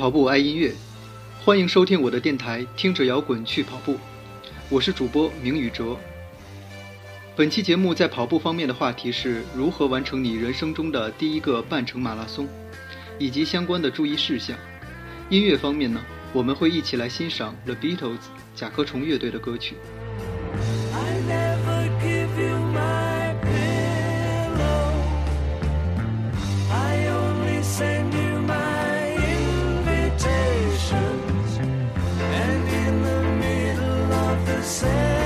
跑步，爱音乐，欢迎收听我的电台，听着摇滚去跑步。我是主播明宇哲。本期节目在跑步方面的话题是如何完成你人生中的第一个半程马拉松，以及相关的注意事项。音乐方面呢，我们会一起来欣赏 The Beatles 甲壳虫乐队的歌曲。say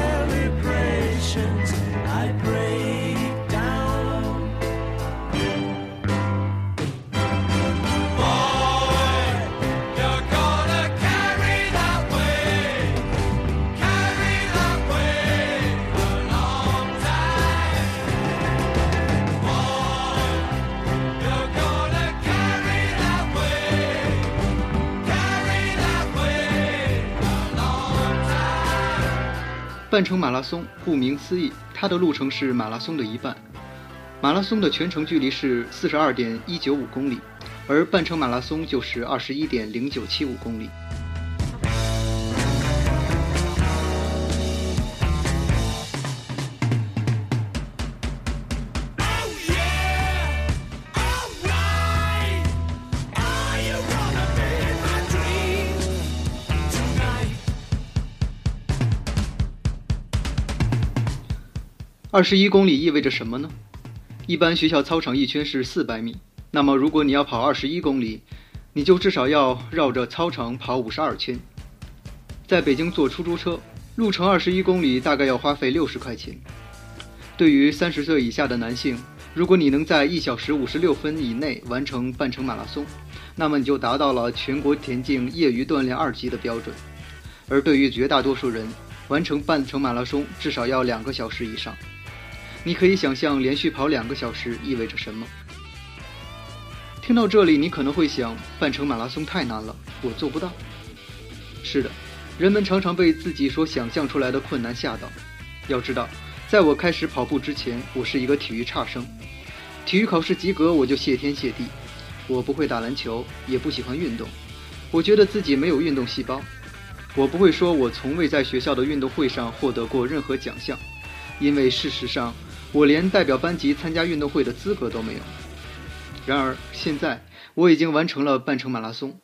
半程马拉松，顾名思义，它的路程是马拉松的一半。马拉松的全程距离是四十二点一九五公里，而半程马拉松就是二十一点零九七五公里。二十一公里意味着什么呢？一般学校操场一圈是四百米，那么如果你要跑二十一公里，你就至少要绕着操场跑五十二圈。在北京坐出租车，路程二十一公里大概要花费六十块钱。对于三十岁以下的男性，如果你能在一小时五十六分以内完成半程马拉松，那么你就达到了全国田径业余锻炼二级的标准。而对于绝大多数人，完成半程马拉松至少要两个小时以上。你可以想象连续跑两个小时意味着什么。听到这里，你可能会想，半程马拉松太难了，我做不到。是的，人们常常被自己所想象出来的困难吓到。要知道，在我开始跑步之前，我是一个体育差生，体育考试及格我就谢天谢地。我不会打篮球，也不喜欢运动，我觉得自己没有运动细胞。我不会说我从未在学校的运动会上获得过任何奖项，因为事实上。我连代表班级参加运动会的资格都没有。然而，现在我已经完成了半程马拉松。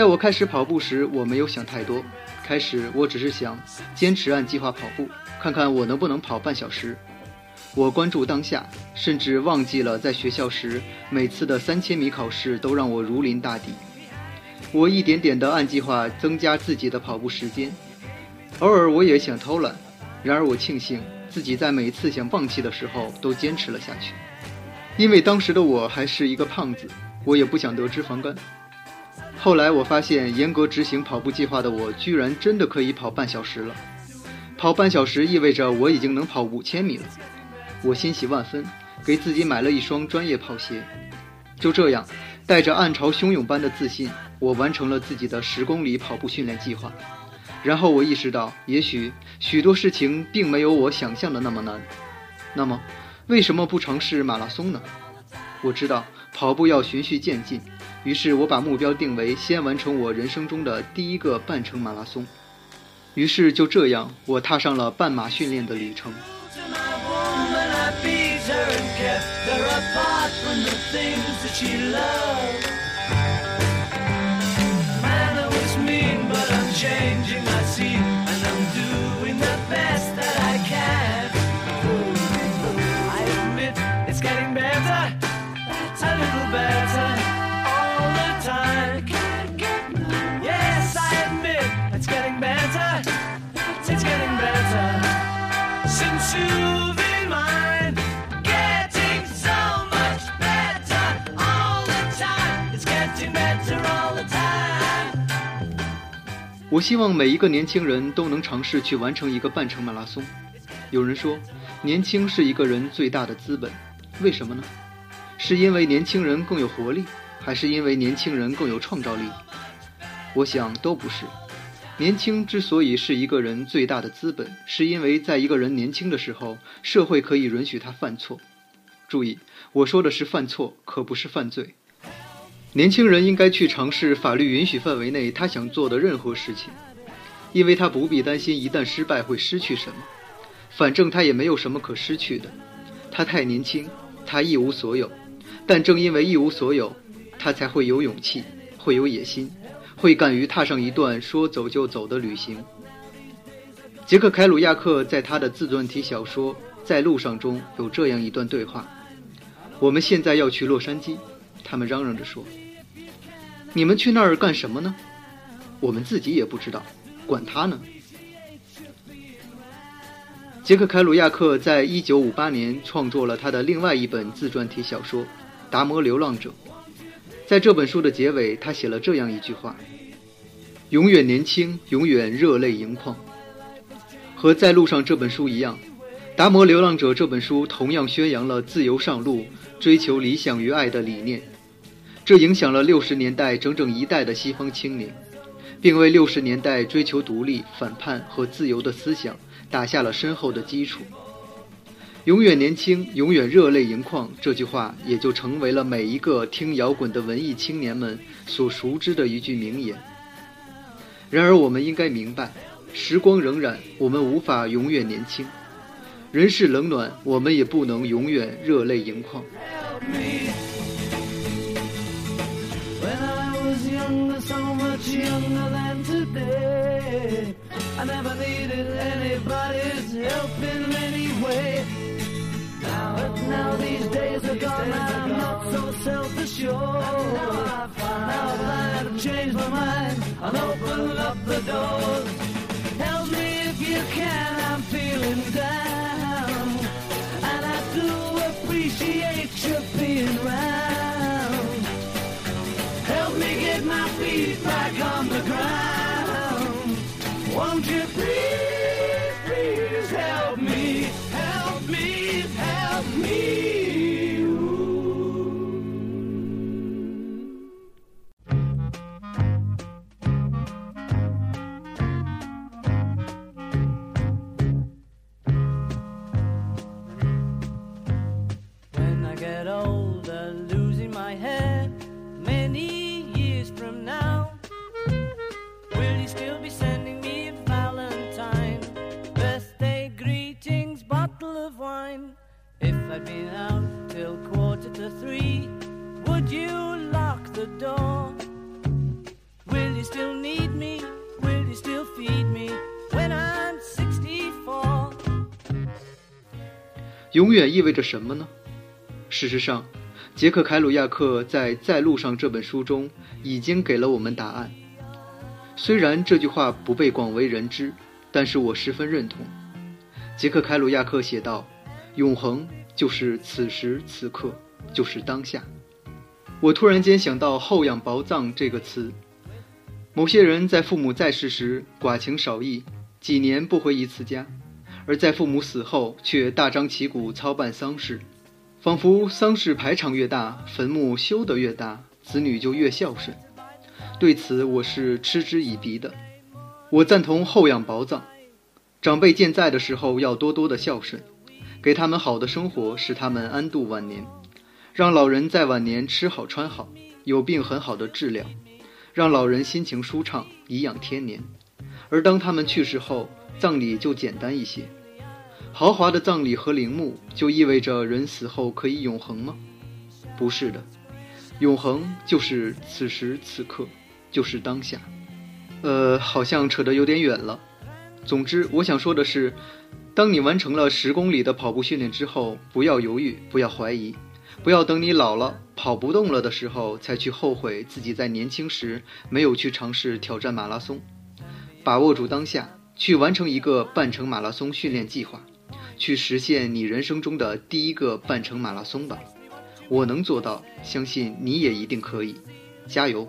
在我开始跑步时，我没有想太多。开始，我只是想坚持按计划跑步，看看我能不能跑半小时。我关注当下，甚至忘记了在学校时每次的三千米考试都让我如临大敌。我一点点地按计划增加自己的跑步时间，偶尔我也想偷懒，然而我庆幸自己在每次想放弃的时候都坚持了下去，因为当时的我还是一个胖子，我也不想得脂肪肝。后来我发现，严格执行跑步计划的我，居然真的可以跑半小时了。跑半小时意味着我已经能跑五千米了。我欣喜万分，给自己买了一双专业跑鞋。就这样，带着暗潮汹涌般的自信，我完成了自己的十公里跑步训练计划。然后我意识到，也许许多事情并没有我想象的那么难。那么，为什么不尝试马拉松呢？我知道跑步要循序渐进。于是我把目标定为先完成我人生中的第一个半程马拉松。于是就这样，我踏上了半马训练的旅程。我希望每一个年轻人都能尝试去完成一个半程马拉松。有人说，年轻是一个人最大的资本，为什么呢？是因为年轻人更有活力，还是因为年轻人更有创造力？我想都不是。年轻之所以是一个人最大的资本，是因为在一个人年轻的时候，社会可以允许他犯错。注意，我说的是犯错，可不是犯罪。年轻人应该去尝试法律允许范围内他想做的任何事情，因为他不必担心一旦失败会失去什么，反正他也没有什么可失去的。他太年轻，他一无所有，但正因为一无所有，他才会有勇气，会有野心，会敢于踏上一段说走就走的旅行。杰克·凯鲁亚克在他的自传体小说《在路上》中有这样一段对话：“我们现在要去洛杉矶。”他们嚷嚷着说：“你们去那儿干什么呢？”我们自己也不知道，管他呢。杰克·凯鲁亚克在一九五八年创作了他的另外一本自传体小说《达摩流浪者》。在这本书的结尾，他写了这样一句话：“永远年轻，永远热泪盈眶。”和《在路上》这本书一样，《达摩流浪者》这本书同样宣扬了自由上路、追求理想与爱的理念，这影响了六十年代整整一代的西方青年，并为六十年代追求独立、反叛和自由的思想打下了深厚的基础。永远年轻，永远热泪盈眶。这句话也就成为了每一个听摇滚的文艺青年们所熟知的一句名言。然而，我们应该明白，时光荏苒，我们无法永远年轻；人世冷暖，我们也不能永远热泪盈眶。Younger, so much younger than today, I never needed anybody's help in any way. Now, now these days are gone, I'm not so self-assured. Now I find I've changed my mind, I'll open up the doors. Help me if you can, I'm feeling down. And I do appreciate you being round. On the ground. 永远意味着什么呢？事实上，杰克·凯鲁亚克在《在路上》这本书中已经给了我们答案。虽然这句话不被广为人知，但是我十分认同。杰克·凯鲁亚克写道：“永恒就是此时此刻，就是当下。”我突然间想到“后养薄葬”这个词。某些人在父母在世时寡情少义，几年不回一次家。而在父母死后，却大张旗鼓操办丧事，仿佛丧事排场越大，坟墓修得越大，子女就越孝顺。对此，我是嗤之以鼻的。我赞同厚养薄葬，长辈健在的时候要多多的孝顺，给他们好的生活，使他们安度晚年，让老人在晚年吃好穿好，有病很好的治疗，让老人心情舒畅，颐养天年。而当他们去世后，葬礼就简单一些。豪华的葬礼和陵墓，就意味着人死后可以永恒吗？不是的，永恒就是此时此刻，就是当下。呃，好像扯得有点远了。总之，我想说的是，当你完成了十公里的跑步训练之后，不要犹豫，不要怀疑，不要等你老了跑不动了的时候才去后悔自己在年轻时没有去尝试挑战马拉松。把握住当下，去完成一个半程马拉松训练计划，去实现你人生中的第一个半程马拉松吧。我能做到，相信你也一定可以，加油！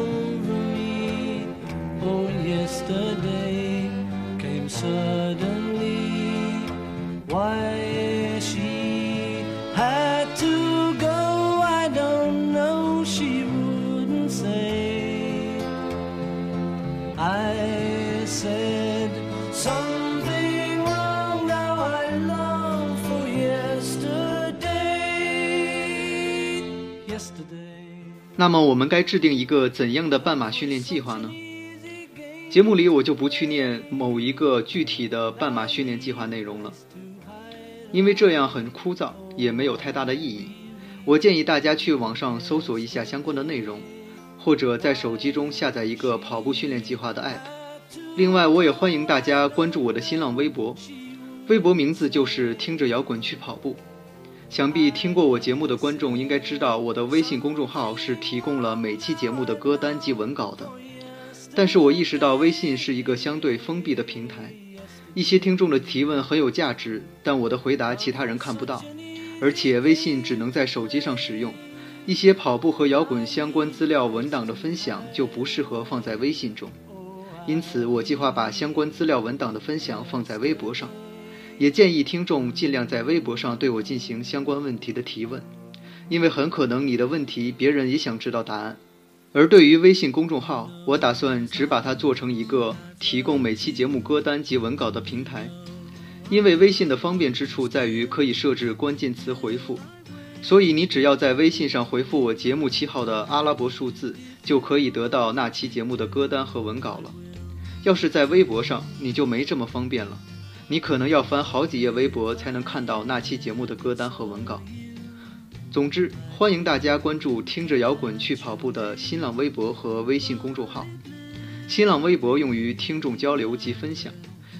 the day came suddenly. Why she had to go, I don't know. She wouldn't say. I said something wrong. Now I long for yesterday. Yesterday. 那么我们该制定一个怎样的半马训练计划呢？节目里我就不去念某一个具体的半马训练计划内容了，因为这样很枯燥，也没有太大的意义。我建议大家去网上搜索一下相关的内容，或者在手机中下载一个跑步训练计划的 app。另外，我也欢迎大家关注我的新浪微博，微博名字就是“听着摇滚去跑步”。想必听过我节目的观众应该知道，我的微信公众号是提供了每期节目的歌单及文稿的。但是我意识到微信是一个相对封闭的平台，一些听众的提问很有价值，但我的回答其他人看不到，而且微信只能在手机上使用，一些跑步和摇滚相关资料文档的分享就不适合放在微信中。因此，我计划把相关资料文档的分享放在微博上，也建议听众尽量在微博上对我进行相关问题的提问，因为很可能你的问题别人也想知道答案。而对于微信公众号，我打算只把它做成一个提供每期节目歌单及文稿的平台，因为微信的方便之处在于可以设置关键词回复，所以你只要在微信上回复我节目期号的阿拉伯数字，就可以得到那期节目的歌单和文稿了。要是在微博上，你就没这么方便了，你可能要翻好几页微博才能看到那期节目的歌单和文稿。总之，欢迎大家关注“听着摇滚去跑步”的新浪微博和微信公众号。新浪微博用于听众交流及分享，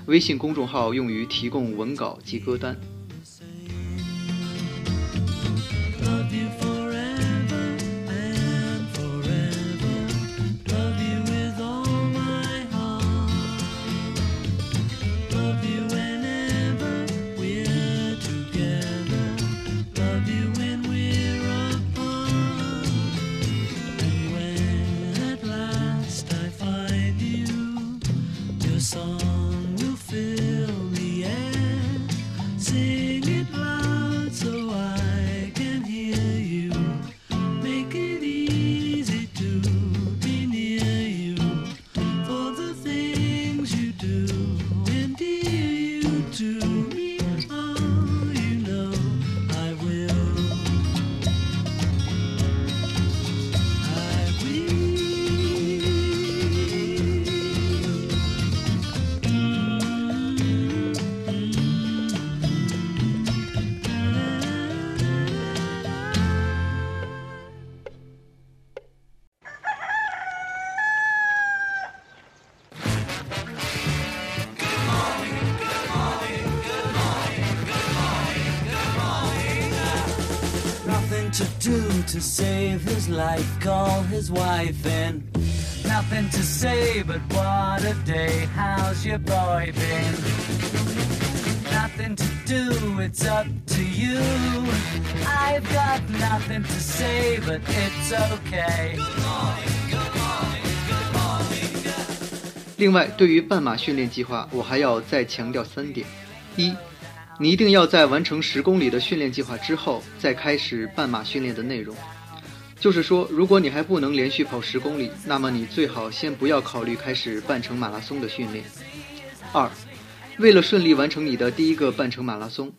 微信公众号用于提供文稿及歌单。His life. Call his wife and nothing to say, but what a day. How's your boy been? Nothing to do, it's up to you. I've got nothing to say, but it's okay. 另外，对于半马训练计划，我还要再强调三点：一，你一定要在完成十公里的训练计划之后，再开始半马训练的内容。就是说，如果你还不能连续跑十公里，那么你最好先不要考虑开始半程马拉松的训练。二，为了顺利完成你的第一个半程马拉松，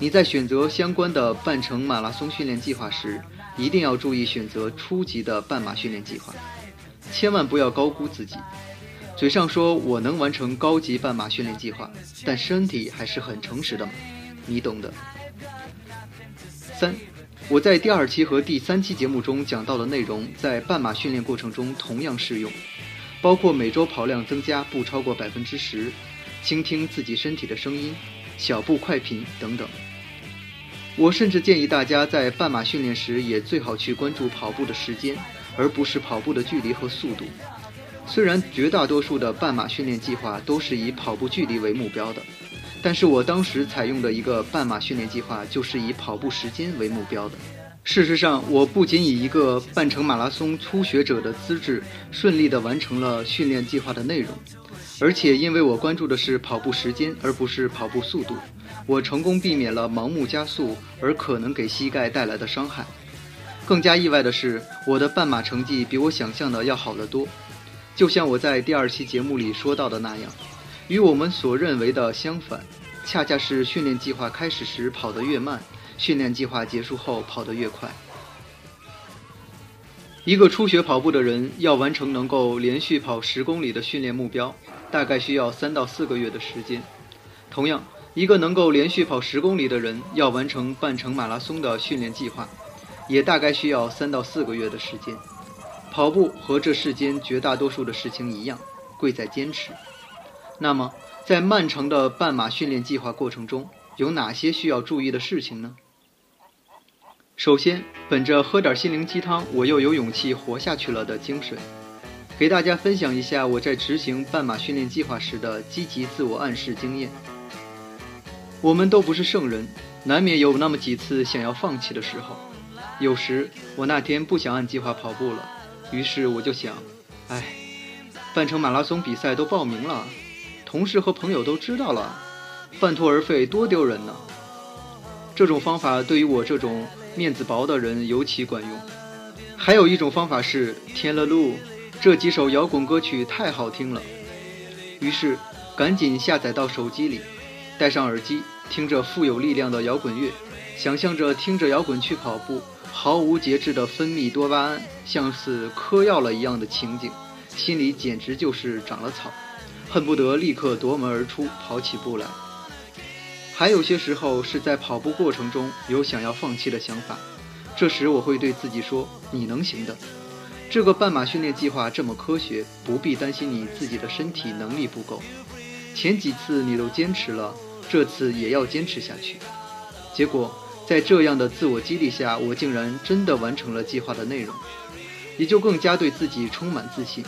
你在选择相关的半程马拉松训练计划时，一定要注意选择初级的半马训练计划，千万不要高估自己。嘴上说我能完成高级半马训练计划，但身体还是很诚实的嘛，你懂的。三，我在第二期和第三期节目中讲到的内容，在半马训练过程中同样适用，包括每周跑量增加不超过百分之十，倾听自己身体的声音，小步快频等等。我甚至建议大家在半马训练时，也最好去关注跑步的时间，而不是跑步的距离和速度。虽然绝大多数的半马训练计划都是以跑步距离为目标的，但是我当时采用的一个半马训练计划就是以跑步时间为目标的。事实上，我不仅以一个半程马拉松初学者的资质顺利地完成了训练计划的内容，而且因为我关注的是跑步时间而不是跑步速度，我成功避免了盲目加速而可能给膝盖带来的伤害。更加意外的是，我的半马成绩比我想象的要好得多。就像我在第二期节目里说到的那样，与我们所认为的相反，恰恰是训练计划开始时跑得越慢，训练计划结束后跑得越快。一个初学跑步的人要完成能够连续跑十公里的训练目标，大概需要三到四个月的时间。同样，一个能够连续跑十公里的人要完成半程马拉松的训练计划，也大概需要三到四个月的时间。跑步和这世间绝大多数的事情一样，贵在坚持。那么，在漫长的半马训练计划过程中，有哪些需要注意的事情呢？首先，本着喝点心灵鸡汤，我又有勇气活下去了的精神，给大家分享一下我在执行半马训练计划时的积极自我暗示经验。我们都不是圣人，难免有那么几次想要放弃的时候。有时，我那天不想按计划跑步了。于是我就想，哎，半程马拉松比赛都报名了，同事和朋友都知道了，半途而废多丢人呢。这种方法对于我这种面子薄的人尤其管用。还有一种方法是天了路，这几首摇滚歌曲太好听了，于是赶紧下载到手机里，戴上耳机，听着富有力量的摇滚乐，想象着听着摇滚去跑步。毫无节制的分泌多巴胺，像是嗑药了一样的情景，心里简直就是长了草，恨不得立刻夺门而出，跑起步来。还有些时候是在跑步过程中有想要放弃的想法，这时我会对自己说：“你能行的，这个半马训练计划这么科学，不必担心你自己的身体能力不够。前几次你都坚持了，这次也要坚持下去。”结果。在这样的自我激励下，我竟然真的完成了计划的内容，也就更加对自己充满自信。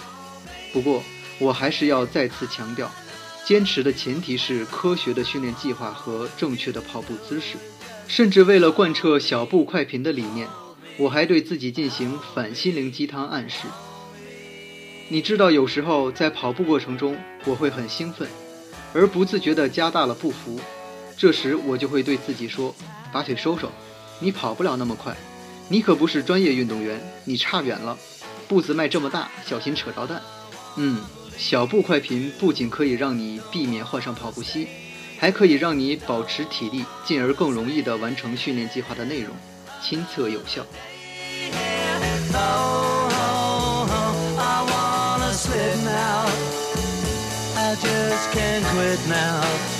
不过，我还是要再次强调，坚持的前提是科学的训练计划和正确的跑步姿势。甚至为了贯彻小步快频的理念，我还对自己进行反心灵鸡汤暗示。你知道，有时候在跑步过程中，我会很兴奋，而不自觉地加大了步幅，这时我就会对自己说。把腿收收，你跑不了那么快，你可不是专业运动员，你差远了。步子迈这么大，小心扯着蛋。嗯，小步快频不仅可以让你避免患上跑步膝，还可以让你保持体力，进而更容易地完成训练计划的内容，亲测有效。Hold me, please. Hold me,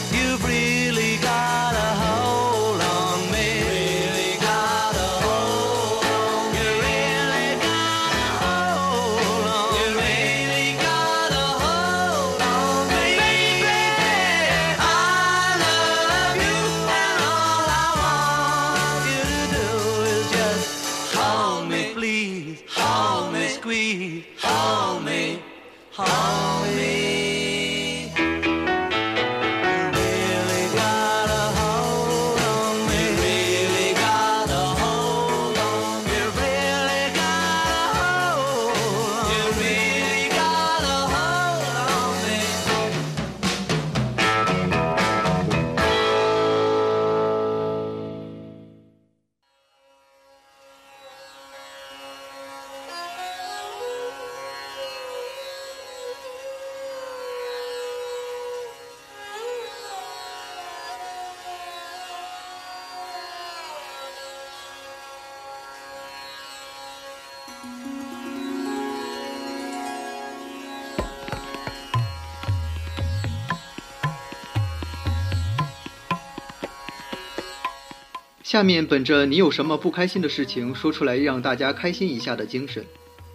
下面本着你有什么不开心的事情说出来，让大家开心一下的精神，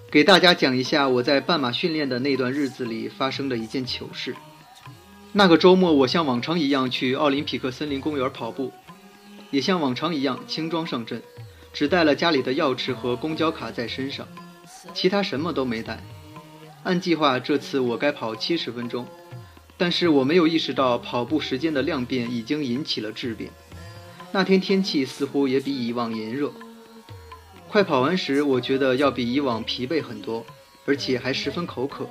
给大家讲一下我在半马训练的那段日子里发生的一件糗事。那个周末，我像往常一样去奥林匹克森林公园跑步，也像往常一样轻装上阵，只带了家里的钥匙和公交卡在身上，其他什么都没带。按计划，这次我该跑七十分钟，但是我没有意识到跑步时间的量变已经引起了质变。那天天气似乎也比以往炎热。快跑完时，我觉得要比以往疲惫很多，而且还十分口渴。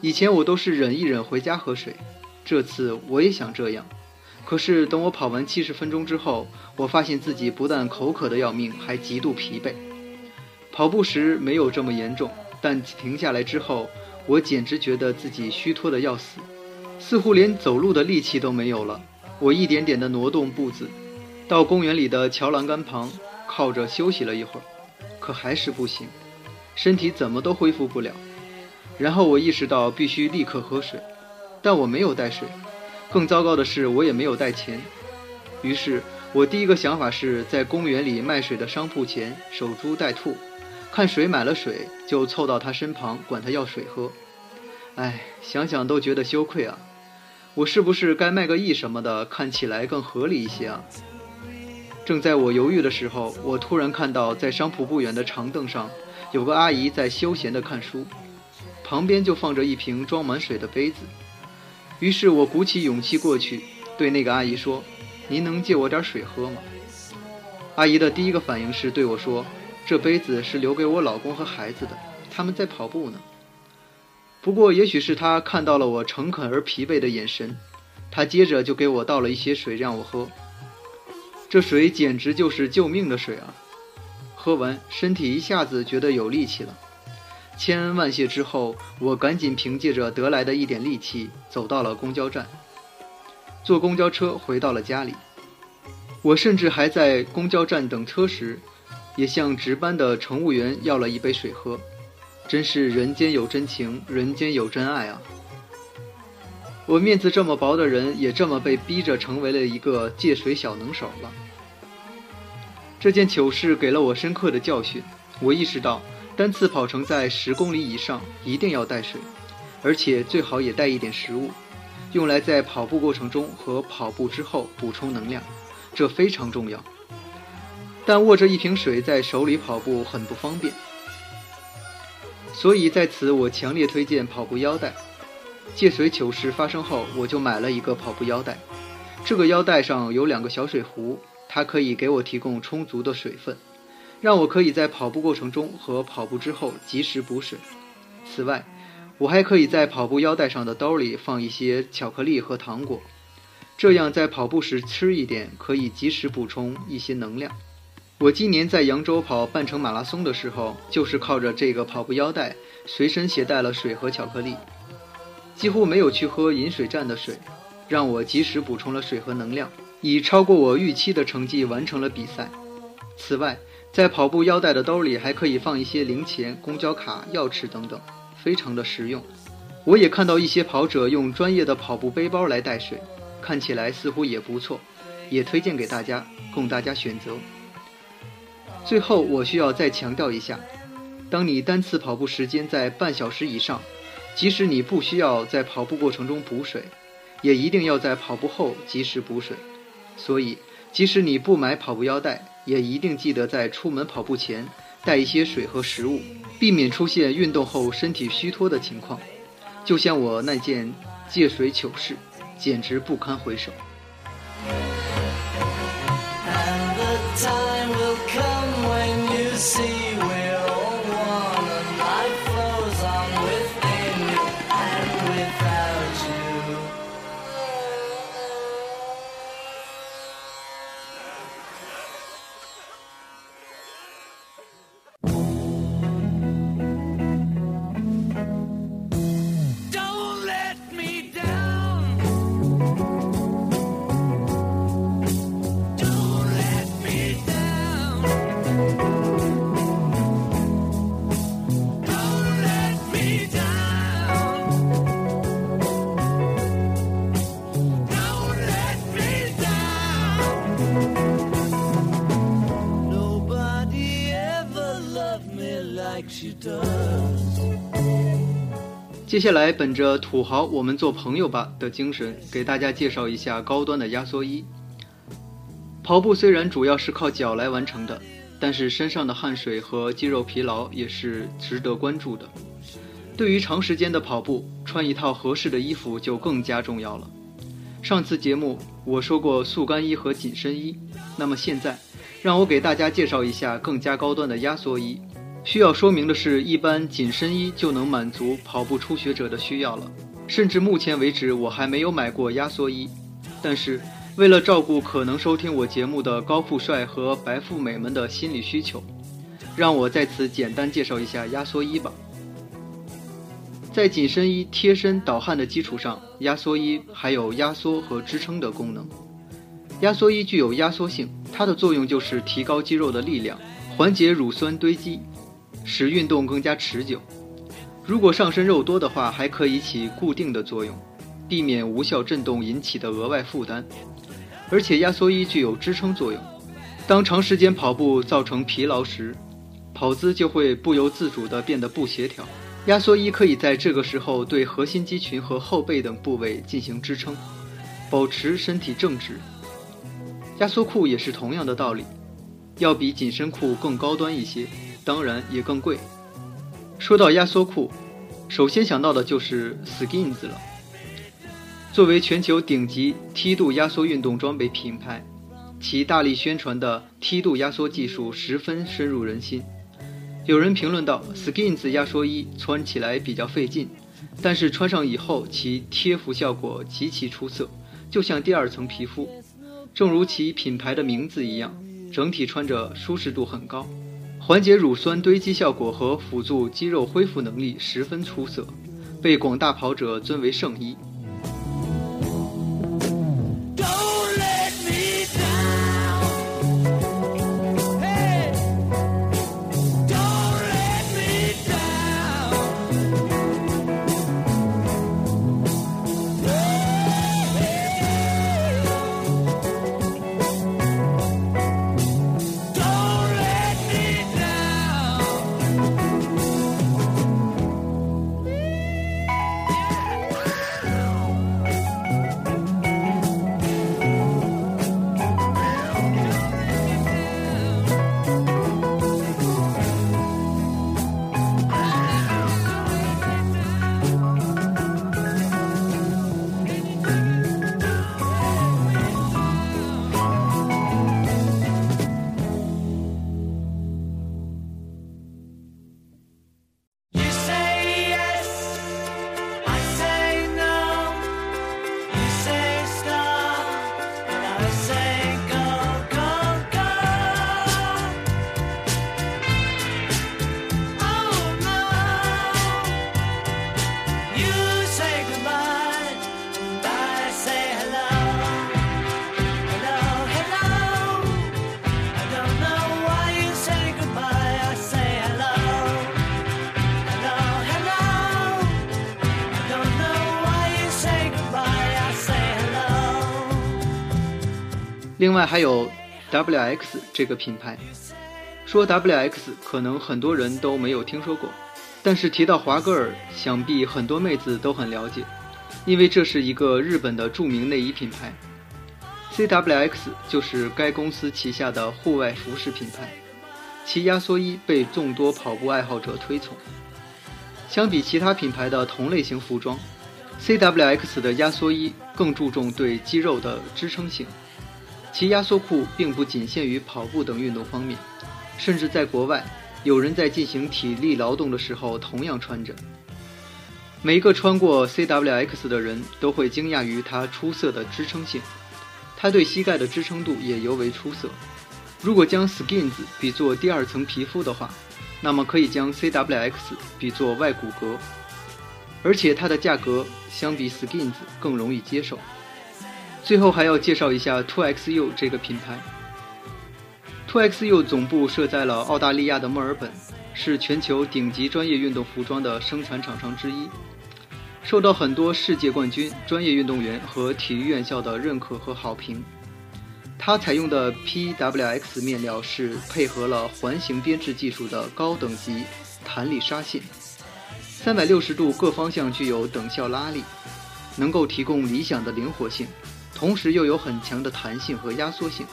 以前我都是忍一忍回家喝水，这次我也想这样。可是等我跑完七十分钟之后，我发现自己不但口渴的要命，还极度疲惫。跑步时没有这么严重，但停下来之后，我简直觉得自己虚脱的要死，似乎连走路的力气都没有了。我一点点地挪动步子，到公园里的桥栏杆旁，靠着休息了一会儿，可还是不行，身体怎么都恢复不了。然后我意识到必须立刻喝水，但我没有带水，更糟糕的是我也没有带钱。于是我第一个想法是在公园里卖水的商铺前守株待兔，看谁买了水就凑到他身旁管他要水喝。哎，想想都觉得羞愧啊！我是不是该卖个艺什么的，看起来更合理一些啊？正在我犹豫的时候，我突然看到在商铺不远的长凳上有个阿姨在休闲地看书，旁边就放着一瓶装满水的杯子。于是我鼓起勇气过去，对那个阿姨说：“您能借我点水喝吗？”阿姨的第一个反应是对我说：“这杯子是留给我老公和孩子的，他们在跑步呢。”不过，也许是她看到了我诚恳而疲惫的眼神，她接着就给我倒了一些水让我喝。这水简直就是救命的水啊！喝完，身体一下子觉得有力气了。千恩万谢之后，我赶紧凭借着得来的一点力气走到了公交站，坐公交车回到了家里。我甚至还在公交站等车时，也向值班的乘务员要了一杯水喝。真是人间有真情，人间有真爱啊！我面子这么薄的人，也这么被逼着成为了一个借水小能手了。这件糗事给了我深刻的教训，我意识到单次跑程在十公里以上一定要带水，而且最好也带一点食物，用来在跑步过程中和跑步之后补充能量，这非常重要。但握着一瓶水在手里跑步很不方便。所以在此，我强烈推荐跑步腰带。借水糗事发生后，我就买了一个跑步腰带。这个腰带上有两个小水壶，它可以给我提供充足的水分，让我可以在跑步过程中和跑步之后及时补水。此外，我还可以在跑步腰带上的兜里放一些巧克力和糖果，这样在跑步时吃一点，可以及时补充一些能量。我今年在扬州跑半程马拉松的时候，就是靠着这个跑步腰带，随身携带了水和巧克力，几乎没有去喝饮水站的水，让我及时补充了水和能量，以超过我预期的成绩完成了比赛。此外，在跑步腰带的兜里还可以放一些零钱、公交卡、钥匙等等，非常的实用。我也看到一些跑者用专业的跑步背包来带水，看起来似乎也不错，也推荐给大家，供大家选择。最后，我需要再强调一下，当你单次跑步时间在半小时以上，即使你不需要在跑步过程中补水，也一定要在跑步后及时补水。所以，即使你不买跑步腰带，也一定记得在出门跑步前带一些水和食物，避免出现运动后身体虚脱的情况。就像我那件借水糗事，简直不堪回首。And the time will come when you see 接下来，本着“土豪，我们做朋友吧”的精神，给大家介绍一下高端的压缩衣。跑步虽然主要是靠脚来完成的，但是身上的汗水和肌肉疲劳也是值得关注的。对于长时间的跑步，穿一套合适的衣服就更加重要了。上次节目我说过速干衣和紧身衣，那么现在让我给大家介绍一下更加高端的压缩衣。需要说明的是，一般紧身衣就能满足跑步初学者的需要了。甚至目前为止，我还没有买过压缩衣。但是，为了照顾可能收听我节目的高富帅和白富美们的心理需求，让我在此简单介绍一下压缩衣吧。在紧身衣贴身导汗的基础上，压缩衣还有压缩和支撑的功能。压缩衣具有压缩性，它的作用就是提高肌肉的力量，缓解乳酸堆积。使运动更加持久。如果上身肉多的话，还可以起固定的作用，避免无效震动引起的额外负担。而且压缩衣具有支撑作用，当长时间跑步造成疲劳时，跑姿就会不由自主地变得不协调。压缩衣可以在这个时候对核心肌群和后背等部位进行支撑，保持身体正直。压缩裤也是同样的道理，要比紧身裤更高端一些。当然也更贵。说到压缩裤，首先想到的就是 Skins 了。作为全球顶级梯度压缩运动装备品牌，其大力宣传的梯度压缩技术十分深入人心。有人评论道，Skins 压缩衣穿起来比较费劲，但是穿上以后其贴服效果极其出色，就像第二层皮肤。正如其品牌的名字一样，整体穿着舒适度很高。缓解乳酸堆积效果和辅助肌肉恢复能力十分出色，被广大跑者尊为圣衣。另外还有 WX 这个品牌，说 WX 可能很多人都没有听说过，但是提到华歌尔，想必很多妹子都很了解，因为这是一个日本的著名内衣品牌。CWX 就是该公司旗下的户外服饰品牌，其压缩衣被众多跑步爱好者推崇。相比其他品牌的同类型服装，CWX 的压缩衣更注重对肌肉的支撑性。其压缩裤并不仅限于跑步等运动方面，甚至在国外，有人在进行体力劳动的时候同样穿着。每一个穿过 CWX 的人都会惊讶于它出色的支撑性，它对膝盖的支撑度也尤为出色。如果将 Skins 比作第二层皮肤的话，那么可以将 CWX 比作外骨骼，而且它的价格相比 Skins 更容易接受。最后还要介绍一下 2XU 这个品牌。2XU 总部设在了澳大利亚的墨尔本，是全球顶级专业运动服装的生产厂商之一，受到很多世界冠军、专业运动员和体育院校的认可和好评。它采用的 PWX 面料是配合了环形编织技术的高等级弹力纱线，三百六十度各方向具有等效拉力，能够提供理想的灵活性，同时又有很强的弹性和压缩性。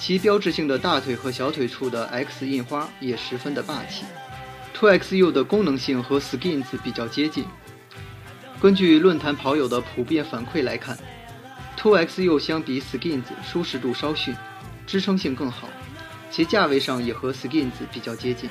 其标志性的大腿和小腿处的 X 印花也十分的霸气。2XU 的功能性和 Skins 比较接近。根据论坛跑友的普遍反馈来看。2XU 相比 Skins 舒适度稍逊，支撑性更好，其价位上也和 Skins 比较接近。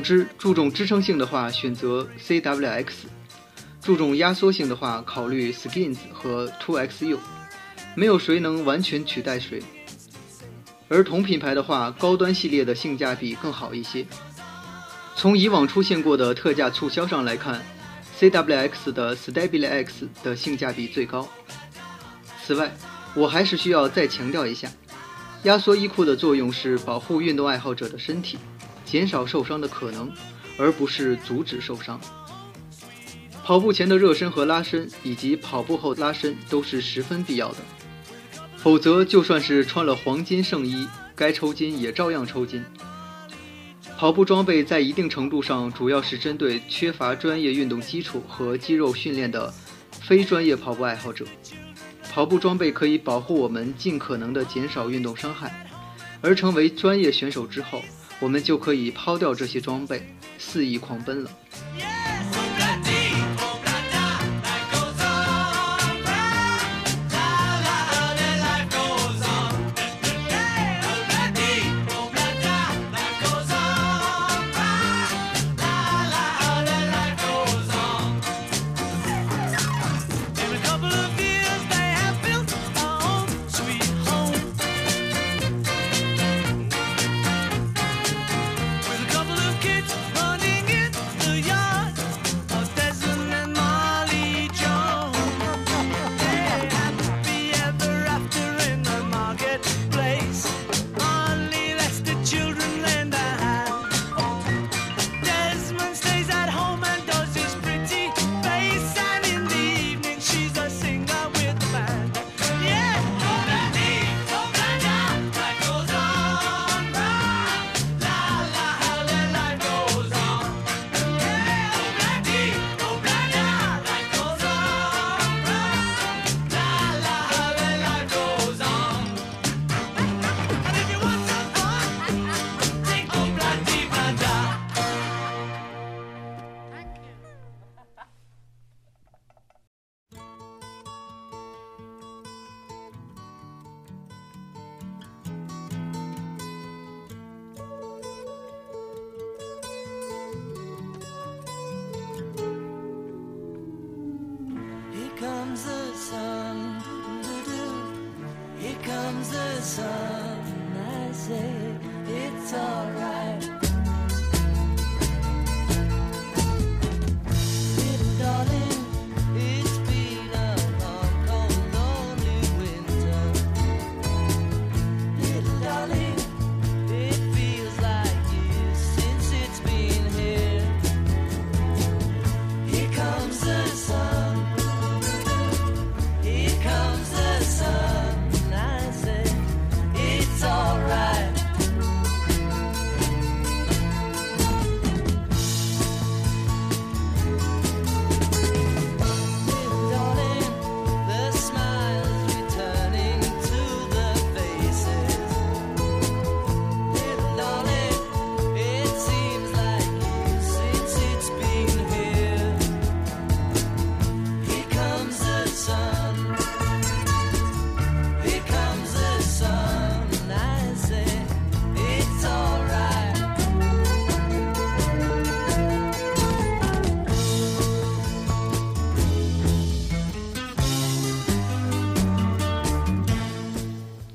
总之，注重支撑性的话，选择 CWX；注重压缩性的话，考虑 Skins 和 2XU。没有谁能完全取代谁。而同品牌的话，高端系列的性价比更好一些。从以往出现过的特价促销上来看，CWX 的 Stabile X 的性价比最高。此外，我还是需要再强调一下，压缩衣裤的作用是保护运动爱好者的身体。减少受伤的可能，而不是阻止受伤。跑步前的热身和拉伸，以及跑步后拉伸都是十分必要的。否则，就算是穿了黄金圣衣，该抽筋也照样抽筋。跑步装备在一定程度上主要是针对缺乏专业运动基础和肌肉训练的非专业跑步爱好者。跑步装备可以保护我们尽可能的减少运动伤害，而成为专业选手之后。我们就可以抛掉这些装备，肆意狂奔了。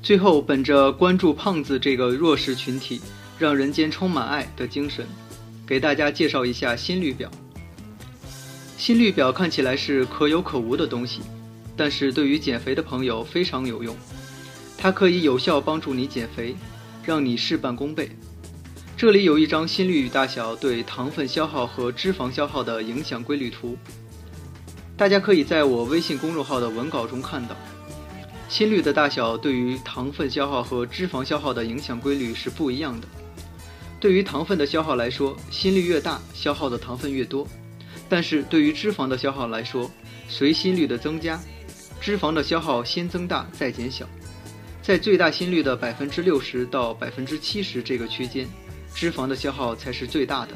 最后，本着关注胖子这个弱势群体，让人间充满爱的精神，给大家介绍一下心率表。心率表看起来是可有可无的东西，但是对于减肥的朋友非常有用，它可以有效帮助你减肥，让你事半功倍。这里有一张心率与大小对糖分消耗和脂肪消耗的影响规律图，大家可以在我微信公众号的文稿中看到。心率的大小对于糖分消耗和脂肪消耗的影响规律是不一样的。对于糖分的消耗来说，心率越大，消耗的糖分越多；但是对于脂肪的消耗来说，随心率的增加，脂肪的消耗先增大再减小，在最大心率的百分之六十到百分之七十这个区间，脂肪的消耗才是最大的。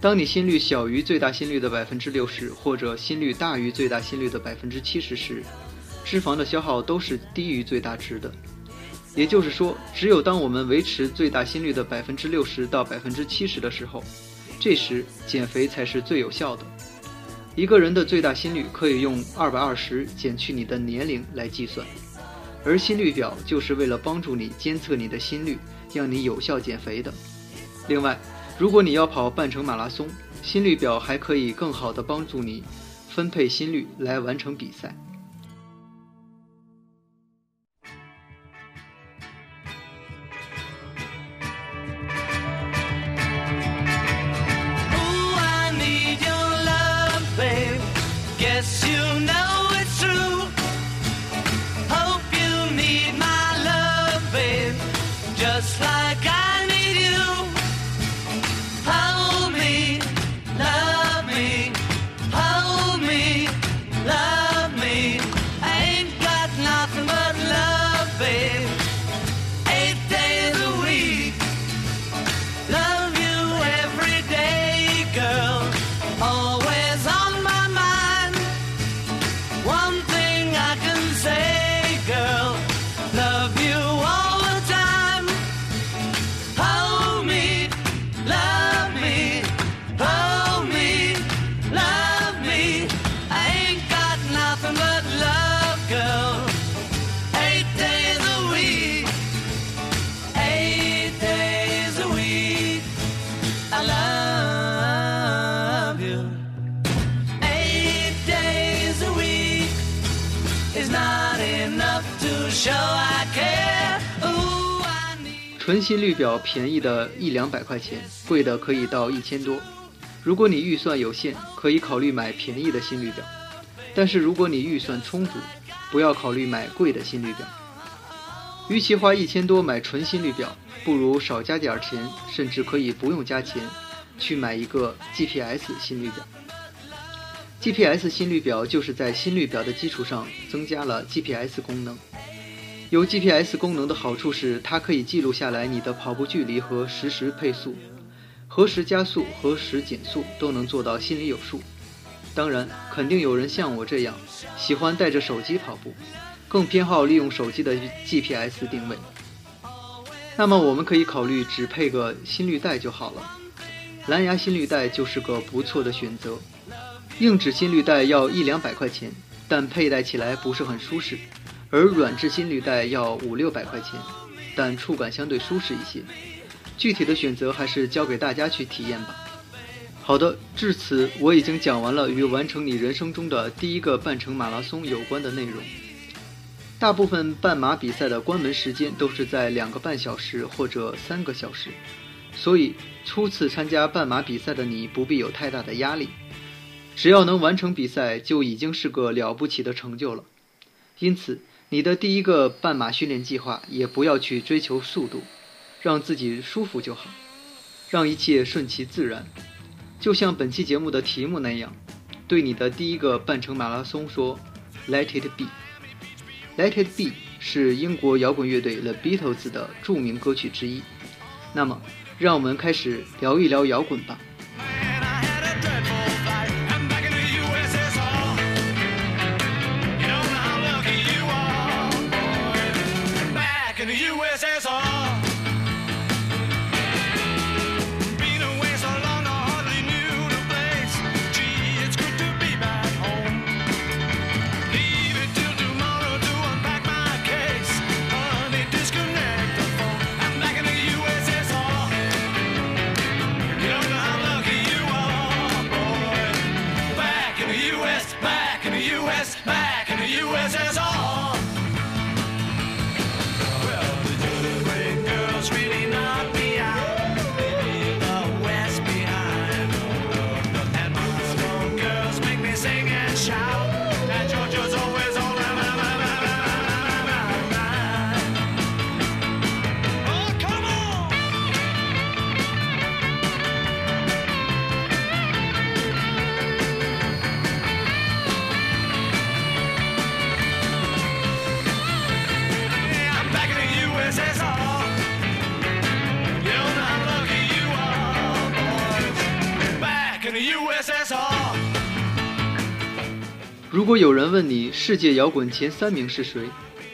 当你心率小于最大心率的百分之六十，或者心率大于最大心率的百分之七十时，脂肪的消耗都是低于最大值的。也就是说，只有当我们维持最大心率的百分之六十到百分之七十的时候，这时减肥才是最有效的。一个人的最大心率可以用二百二十减去你的年龄来计算，而心率表就是为了帮助你监测你的心率，让你有效减肥的。另外，如果你要跑半程马拉松，心率表还可以更好的帮助你分配心率来完成比赛。Guess you know 纯心率表便宜的一两百块钱，贵的可以到一千多。如果你预算有限，可以考虑买便宜的心率表；但是如果你预算充足，不要考虑买贵的心率表。与其花一千多买纯心率表，不如少加点儿钱，甚至可以不用加钱，去买一个 GPS 心率表。GPS 心率表就是在心率表的基础上增加了 GPS 功能。有 GPS 功能的好处是，它可以记录下来你的跑步距离和实时配速，何时加速、何时减速都能做到心里有数。当然，肯定有人像我这样喜欢带着手机跑步，更偏好利用手机的 GPS 定位。那么我们可以考虑只配个心率带就好了，蓝牙心率带就是个不错的选择。硬纸心率带要一两百块钱，但佩戴起来不是很舒适，而软质心率带要五六百块钱，但触感相对舒适一些。具体的选择还是交给大家去体验吧。好的，至此我已经讲完了与完成你人生中的第一个半程马拉松有关的内容。大部分半马比赛的关门时间都是在两个半小时或者三个小时，所以初次参加半马比赛的你不必有太大的压力。只要能完成比赛，就已经是个了不起的成就了。因此，你的第一个半马训练计划也不要去追求速度，让自己舒服就好，让一切顺其自然。就像本期节目的题目那样，对你的第一个半程马拉松说：“Let it be。” Let it be 是英国摇滚乐队 The Beatles 的著名歌曲之一。那么，让我们开始聊一聊摇滚吧。USSR. 如果有人问你世界摇滚前三名是谁，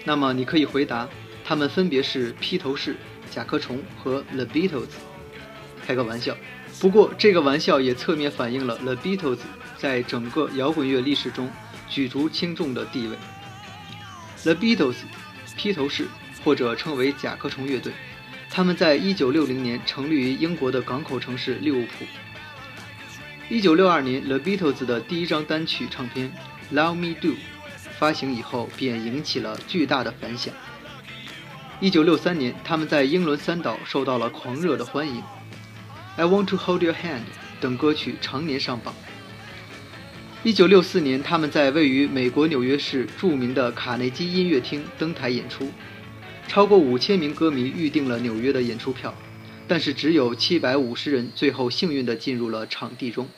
那么你可以回答，他们分别是披头士、甲壳虫和 The Beatles。开个玩笑，不过这个玩笑也侧面反映了 The Beatles 在整个摇滚乐历史中举足轻重的地位。The Beatles，披头士或者称为甲壳虫乐队，他们在1960年成立于英国的港口城市利物浦。1962年，The Beatles 的第一张单曲唱片《Love Me Do》发行以后，便引起了巨大的反响。1963年，他们在英伦三岛受到了狂热的欢迎，《I Want to Hold Your Hand》等歌曲常年上榜。1964年，他们在位于美国纽约市著名的卡内基音乐厅登台演出，超过五千名歌迷预定了纽约的演出票，但是只有七百五十人最后幸运地进入了场地中。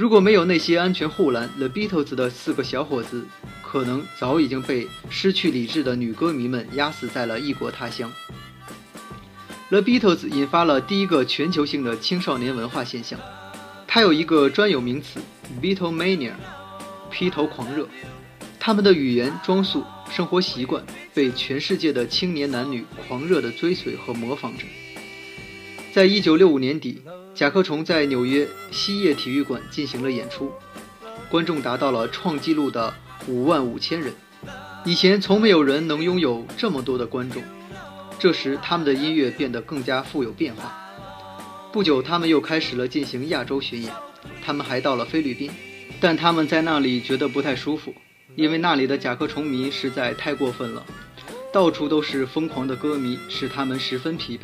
如果没有那些安全护栏，The Beatles 的四个小伙子可能早已经被失去理智的女歌迷们压死在了异国他乡。The Beatles 引发了第一个全球性的青少年文化现象，它有一个专有名词 “Beatlemania”，披头狂热。他们的语言、装束、生活习惯被全世界的青年男女狂热地追随和模仿着。在一九六五年底，甲壳虫在纽约西叶体育馆进行了演出，观众达到了创纪录的五万五千人。以前从没有人能拥有这么多的观众。这时，他们的音乐变得更加富有变化。不久，他们又开始了进行亚洲巡演，他们还到了菲律宾，但他们在那里觉得不太舒服，因为那里的甲壳虫迷实在太过分了，到处都是疯狂的歌迷，使他们十分疲惫。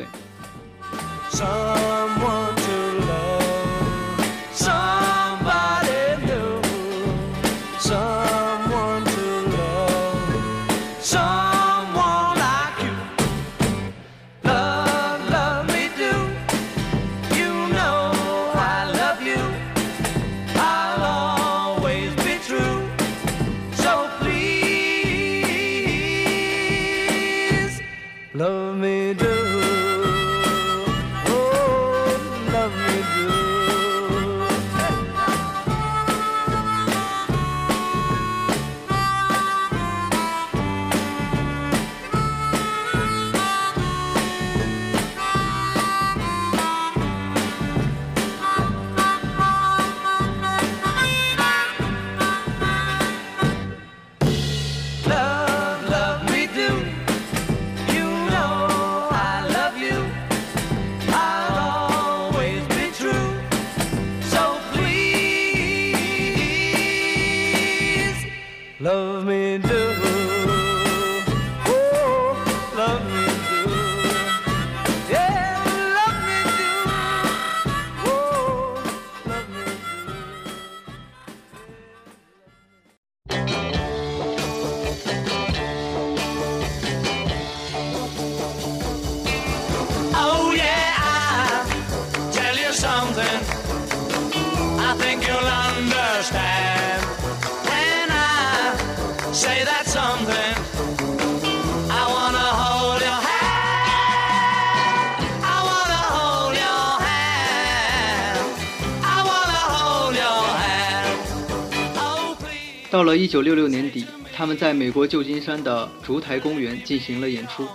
到了一九六六年底，他们在美国旧金山的烛台公园进行了演出，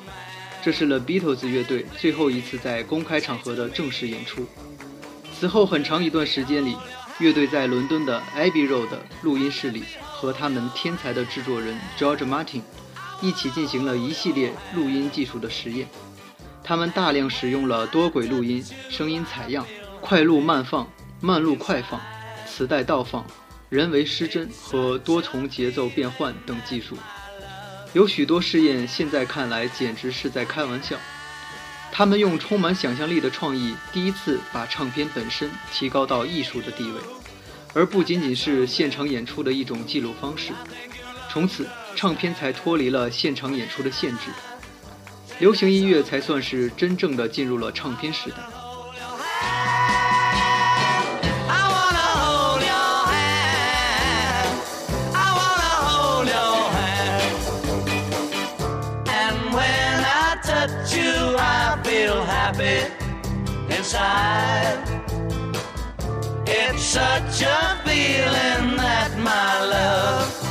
这是 The Beatles 乐队最后一次在公开场合的正式演出。此后很长一段时间里，乐队在伦敦的 Abbey Road 录音室里和他们天才的制作人 George Martin 一起进行了一系列录音技术的实验。他们大量使用了多轨录音、声音采样、快录慢放、慢录快放、磁带倒放、人为失真和多重节奏变换等技术。有许多试验，现在看来简直是在开玩笑。他们用充满想象力的创意，第一次把唱片本身提高到艺术的地位，而不仅仅是现场演出的一种记录方式。从此，唱片才脱离了现场演出的限制，流行音乐才算是真正的进入了唱片时代。Inside. It's such a feeling that my love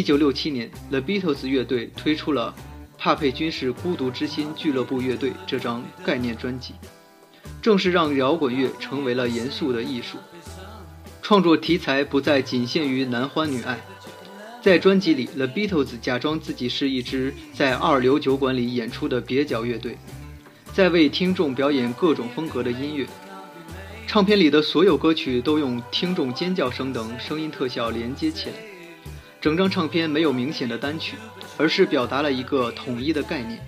一九六七年，The Beatles 乐队推出了《帕佩军事孤独之心俱乐部乐队》这张概念专辑，正是让摇滚乐成为了严肃的艺术。创作题材不再仅限于男欢女爱，在专辑里，The Beatles 假装自己是一支在二流酒馆里演出的蹩脚乐队，在为听众表演各种风格的音乐。唱片里的所有歌曲都用听众尖叫声等声音特效连接起来。整张唱片没有明显的单曲，而是表达了一个统一的概念。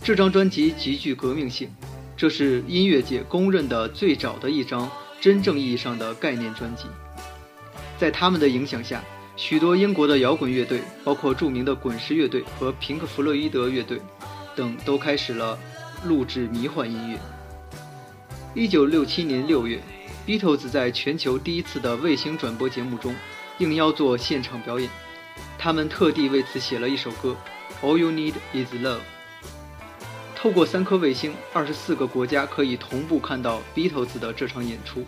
这张专辑极具革命性，这是音乐界公认的最早的一张真正意义上的概念专辑。在他们的影响下，许多英国的摇滚乐队，包括著名的滚石乐队和平克·弗洛伊德乐队等，都开始了录制迷幻音乐。一九六七年六月，Beatles 在全球第一次的卫星转播节目中应邀做现场表演，他们特地为此写了一首歌《All You Need Is Love》。透过三颗卫星，二十四个国家可以同步看到 Beatles 的这场演出。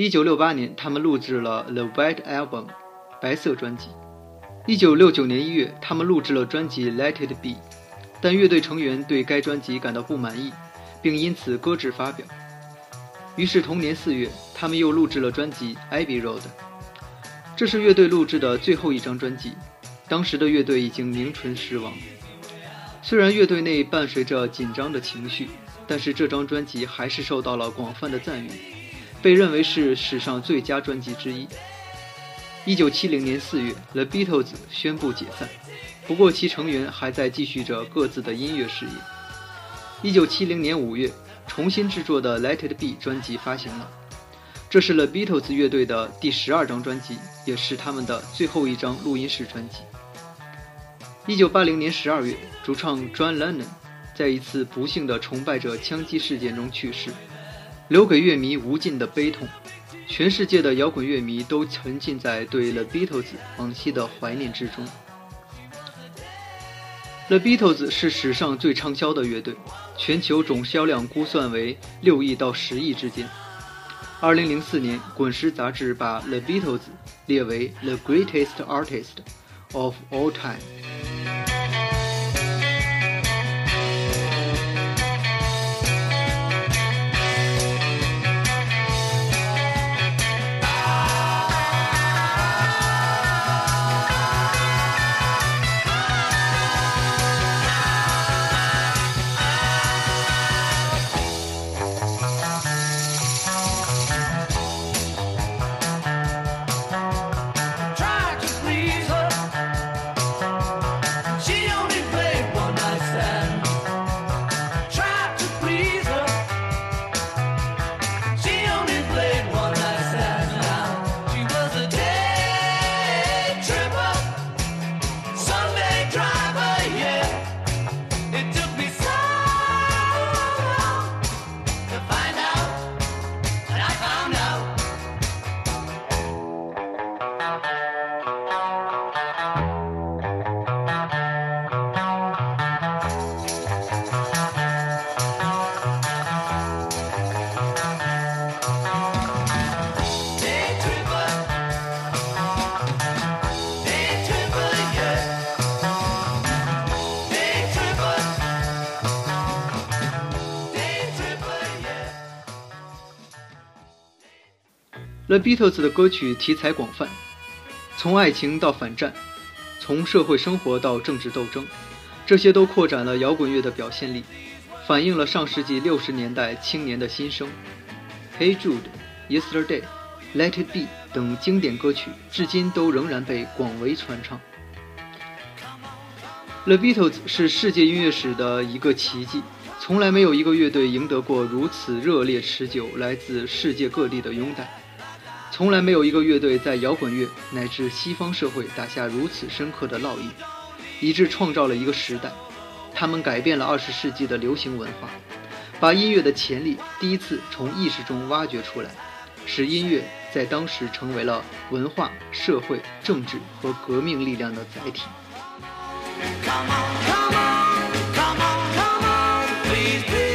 一九六八年，他们录制了《The White Album》白色专辑。一九六九年一月，他们录制了专辑《Let It Be》，但乐队成员对该专辑感到不满意，并因此搁置发表。于是同年四月，他们又录制了专辑《Abbey Road》，这是乐队录制的最后一张专辑。当时的乐队已经名存实亡。虽然乐队内伴随着紧张的情绪，但是这张专辑还是受到了广泛的赞誉。被认为是史上最佳专辑之一。一九七零年四月，The Beatles 宣布解散，不过其成员还在继续着各自的音乐事业。一九七零年五月，重新制作的《Let It Be》专辑发行了，这是 The Beatles 乐队的第十二张专辑，也是他们的最后一张录音室专辑。一九八零年十二月，主唱 John Lennon 在一次不幸的崇拜者枪击事件中去世。留给乐迷无尽的悲痛，全世界的摇滚乐迷都沉浸在对 The Beatles 往昔的怀念之中。The Beatles 是史上最畅销的乐队，全球总销量估算为六亿到十亿之间。二零零四年，《滚石》杂志把 The Beatles 列为 The Greatest Artist of All Time。The Beatles 的歌曲题材广泛，从爱情到反战，从社会生活到政治斗争，这些都扩展了摇滚乐的表现力，反映了上世纪六十年代青年的心声。Hey Jude、Yesterday、Let It Be 等经典歌曲，至今都仍然被广为传唱。The Beatles 是世界音乐史的一个奇迹，从来没有一个乐队赢得过如此热烈、持久、来自世界各地的拥戴。从来没有一个乐队在摇滚乐乃至西方社会打下如此深刻的烙印以致创造了一个时代。他们改变了二十世纪的流行文化把音乐的潜力第一次从意识中挖掘出来使音乐在当时成为了文化社会政治和革命力量的载体。Come on come on come on come on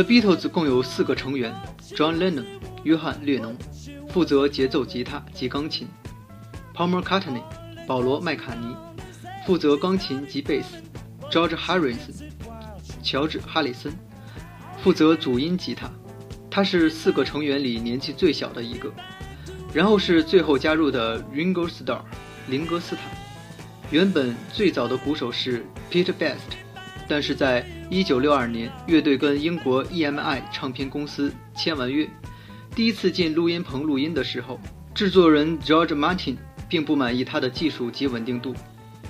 The Beatles 共有四个成员：John Lennon（ 约翰·列侬）负责节奏吉他及钢琴；Paul McCartney（ 保罗·麦卡尼）负责钢琴及贝斯；George Harrison（ 乔治·哈里森）负责主音吉他，他是四个成员里年纪最小的一个。然后是最后加入的 Ringo Starr（ 林格斯坦）。原本最早的鼓手是 Peter Best。但是在1962年，乐队跟英国 EMI 唱片公司签完约，第一次进录音棚录音的时候，制作人 George Martin 并不满意他的技术及稳定度，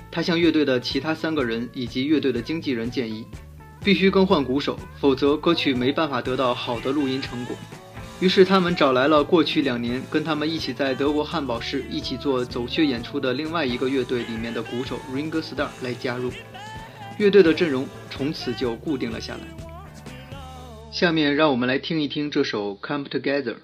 他向乐队的其他三个人以及乐队的经纪人建议，必须更换鼓手，否则歌曲没办法得到好的录音成果。于是他们找来了过去两年跟他们一起在德国汉堡市一起做走穴演出的另外一个乐队里面的鼓手 Ringo Star 来加入。乐队的阵容从此就固定了下来。下面让我们来听一听这首《Come Together》。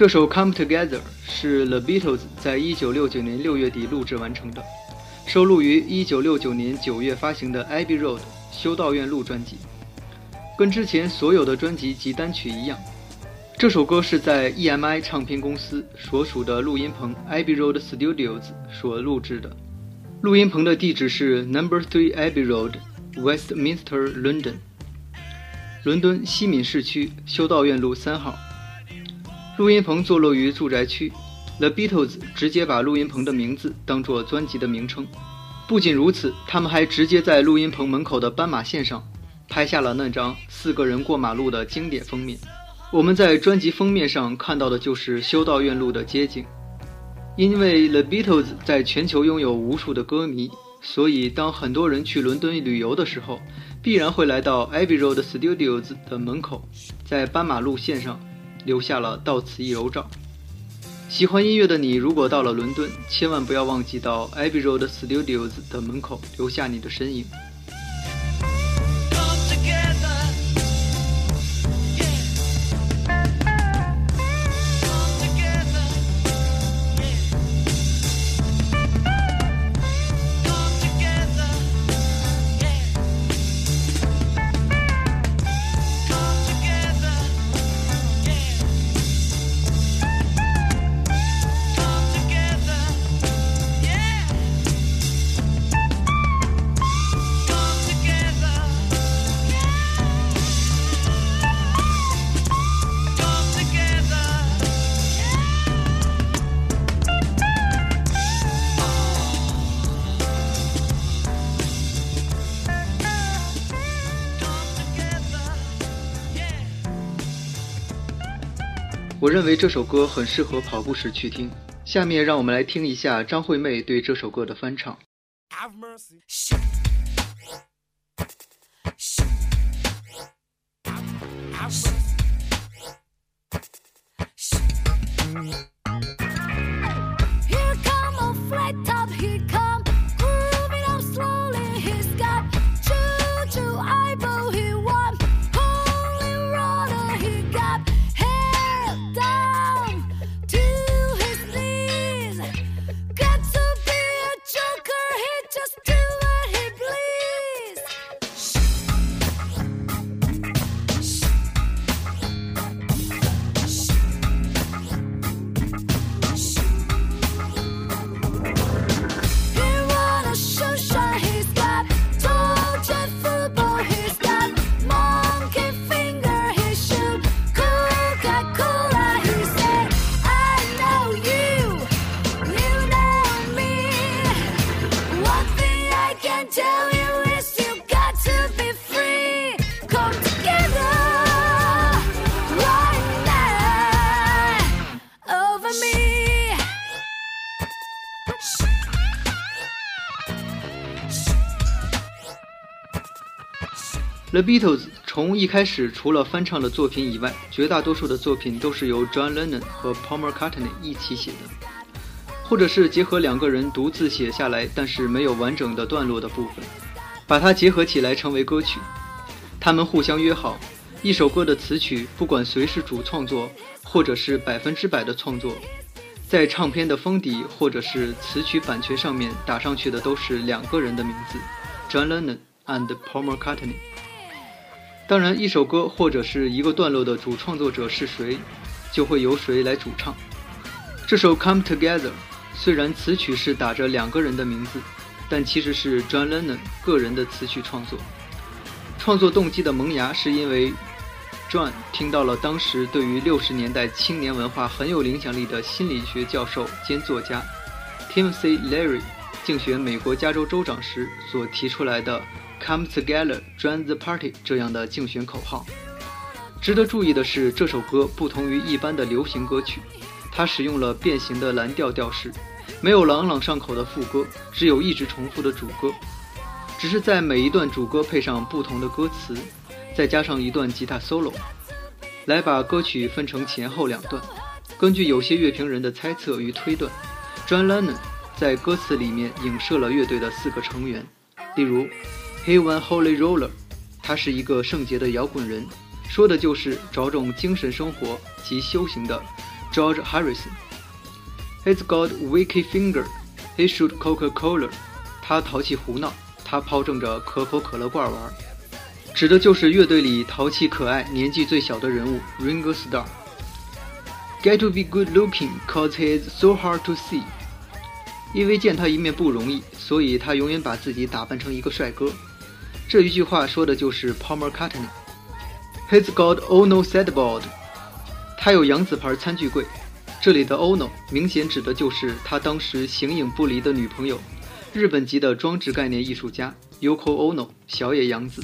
这首《Come Together》是 The Beatles 在1969年6月底录制完成的，收录于1969年9月发行的《Abbey Road》修道院路专辑。跟之前所有的专辑及单曲一样，这首歌是在 EMI 唱片公司所属的录音棚 Abbey Road Studios 所录制的。录音棚的地址是 Number Three Abbey Road, Westminster, London，伦敦西敏市区修道院路三号。录音棚坐落于住宅区，The Beatles 直接把录音棚的名字当做专辑的名称。不仅如此，他们还直接在录音棚门口的斑马线上拍下了那张四个人过马路的经典封面。我们在专辑封面上看到的就是修道院路的街景。因为 The Beatles 在全球拥有无数的歌迷，所以当很多人去伦敦旅游的时候，必然会来到 Abbey Road Studios 的门口，在斑马路线上留下了到此一游照。喜欢音乐的你，如果到了伦敦，千万不要忘记到 Abbey Road Studios 的门口留下你的身影。认为这首歌很适合跑步时去听。下面让我们来听一下张惠妹对这首歌的翻唱。The Beatles 从一开始除了翻唱的作品以外，绝大多数的作品都是由 John Lennon 和 Paul McCartney 一起写的，或者是结合两个人独自写下来，但是没有完整的段落的部分，把它结合起来成为歌曲。他们互相约好，一首歌的词曲不管谁是主创作，或者是百分之百的创作，在唱片的封底或者是词曲版权上面打上去的都是两个人的名字：John Lennon and Paul McCartney。当然，一首歌或者是一个段落的主创作者是谁，就会由谁来主唱。这首《Come Together》虽然词曲是打着两个人的名字，但其实是 John Lennon 个人的词曲创作。创作动机的萌芽是因为 John 听到了当时对于六十年代青年文化很有影响力的心理学教授兼作家 Timothy Leary 竞选美国加州州长时所提出来的 “Come Together, Join the Party” 这样的竞选口号。值得注意的是，这首歌不同于一般的流行歌曲，它使用了变形的蓝调调式，没有朗朗上口的副歌，只有一直重复的主歌。只是在每一段主歌配上不同的歌词，再加上一段吉他 solo，来把歌曲分成前后两段。根据有些乐评人的猜测与推断，John Lennon 在歌词里面影射了乐队的四个成员，例如 He One Holy Roller，他是一个圣洁的摇滚人，说的就是着重精神生活及修行的 George Harrison。He's got wicked finger, he shoot Coca-Cola，他淘气胡闹。他抛正着可口可乐罐玩，指的就是乐队里淘气可爱、年纪最小的人物 Ringo Starr。Get to be good looking, cause he's so hard to see。因为见他一面不容易，所以他永远把自己打扮成一个帅哥。这一句话说的就是 Paul McCartney。He's got Ono sideboard，他有洋子牌餐具柜。这里的 Ono 明显指的就是他当时形影不离的女朋友。日本籍的装置概念艺术家 Yoko Ono 小野洋子。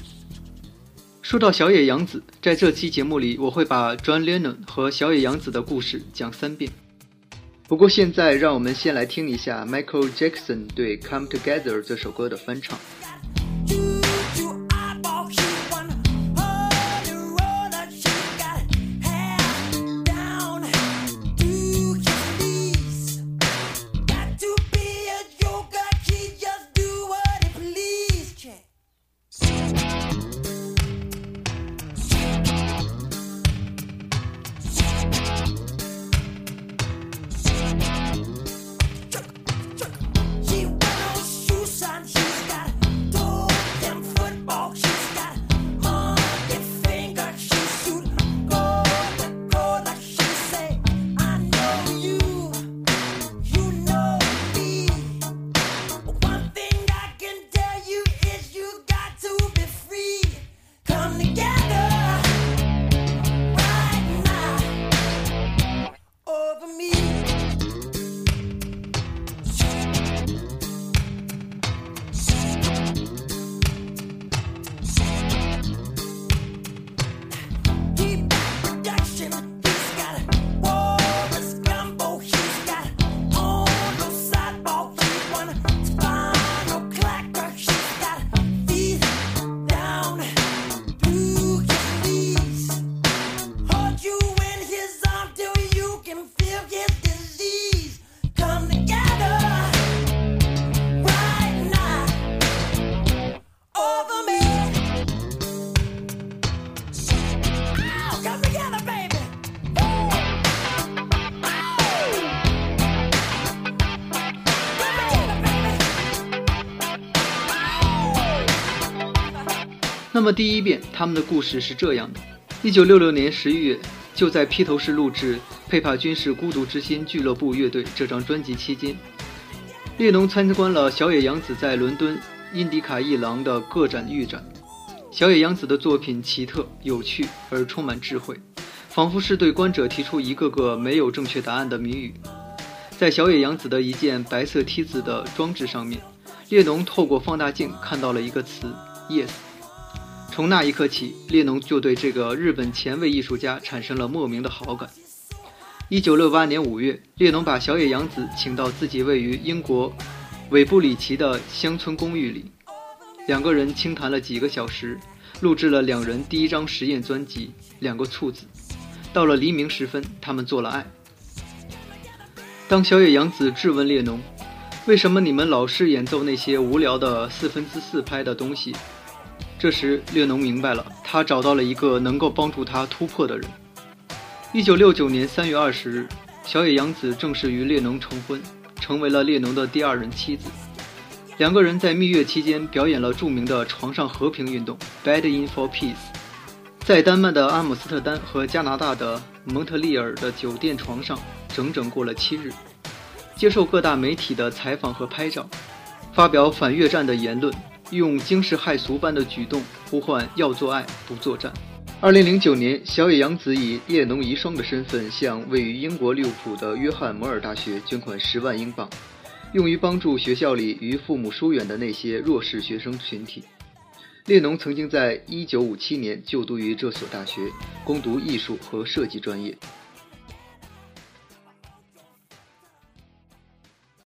说到小野洋子，在这期节目里，我会把 John Lennon 和小野洋子的故事讲三遍。不过现在，让我们先来听一下 Michael Jackson 对《Come Together》这首歌的翻唱。那么第一遍，他们的故事是这样的：一九六六年十一月，就在披头士录制《佩帕军士孤独之心俱乐部乐队》这张专辑期间，列侬参观了小野洋子在伦敦印迪卡艺廊的个展预展。小野洋子的作品奇特、有趣而充满智慧，仿佛是对观者提出一个个没有正确答案的谜语。在小野洋子的一件白色梯子的装置上面，列侬透过放大镜看到了一个词 “yes”。从那一刻起，列侬就对这个日本前卫艺术家产生了莫名的好感。一九六八年五月，列侬把小野洋子请到自己位于英国韦布里奇的乡村公寓里，两个人倾谈了几个小时，录制了两人第一张实验专辑《两个处子》。到了黎明时分，他们做了爱。当小野洋子质问列侬：“为什么你们老是演奏那些无聊的四分之四拍的东西？”这时，列侬明白了，他找到了一个能够帮助他突破的人。一九六九年三月二十日，小野洋子正式与列侬成婚，成为了列侬的第二任妻子。两个人在蜜月期间表演了著名的床上和平运动 （Bed in for Peace），在丹麦的阿姆斯特丹和加拿大的蒙特利尔的酒店床上整整过了七日，接受各大媒体的采访和拍照，发表反越战的言论。用惊世骇俗般的举动呼唤要做爱不作战。二零零九年，小野洋子以列侬遗孀的身份向位于英国利物浦的约翰摩尔大学捐款十万英镑，用于帮助学校里与父母疏远的那些弱势学生群体。列侬曾经在一九五七年就读于这所大学，攻读艺术和设计专业。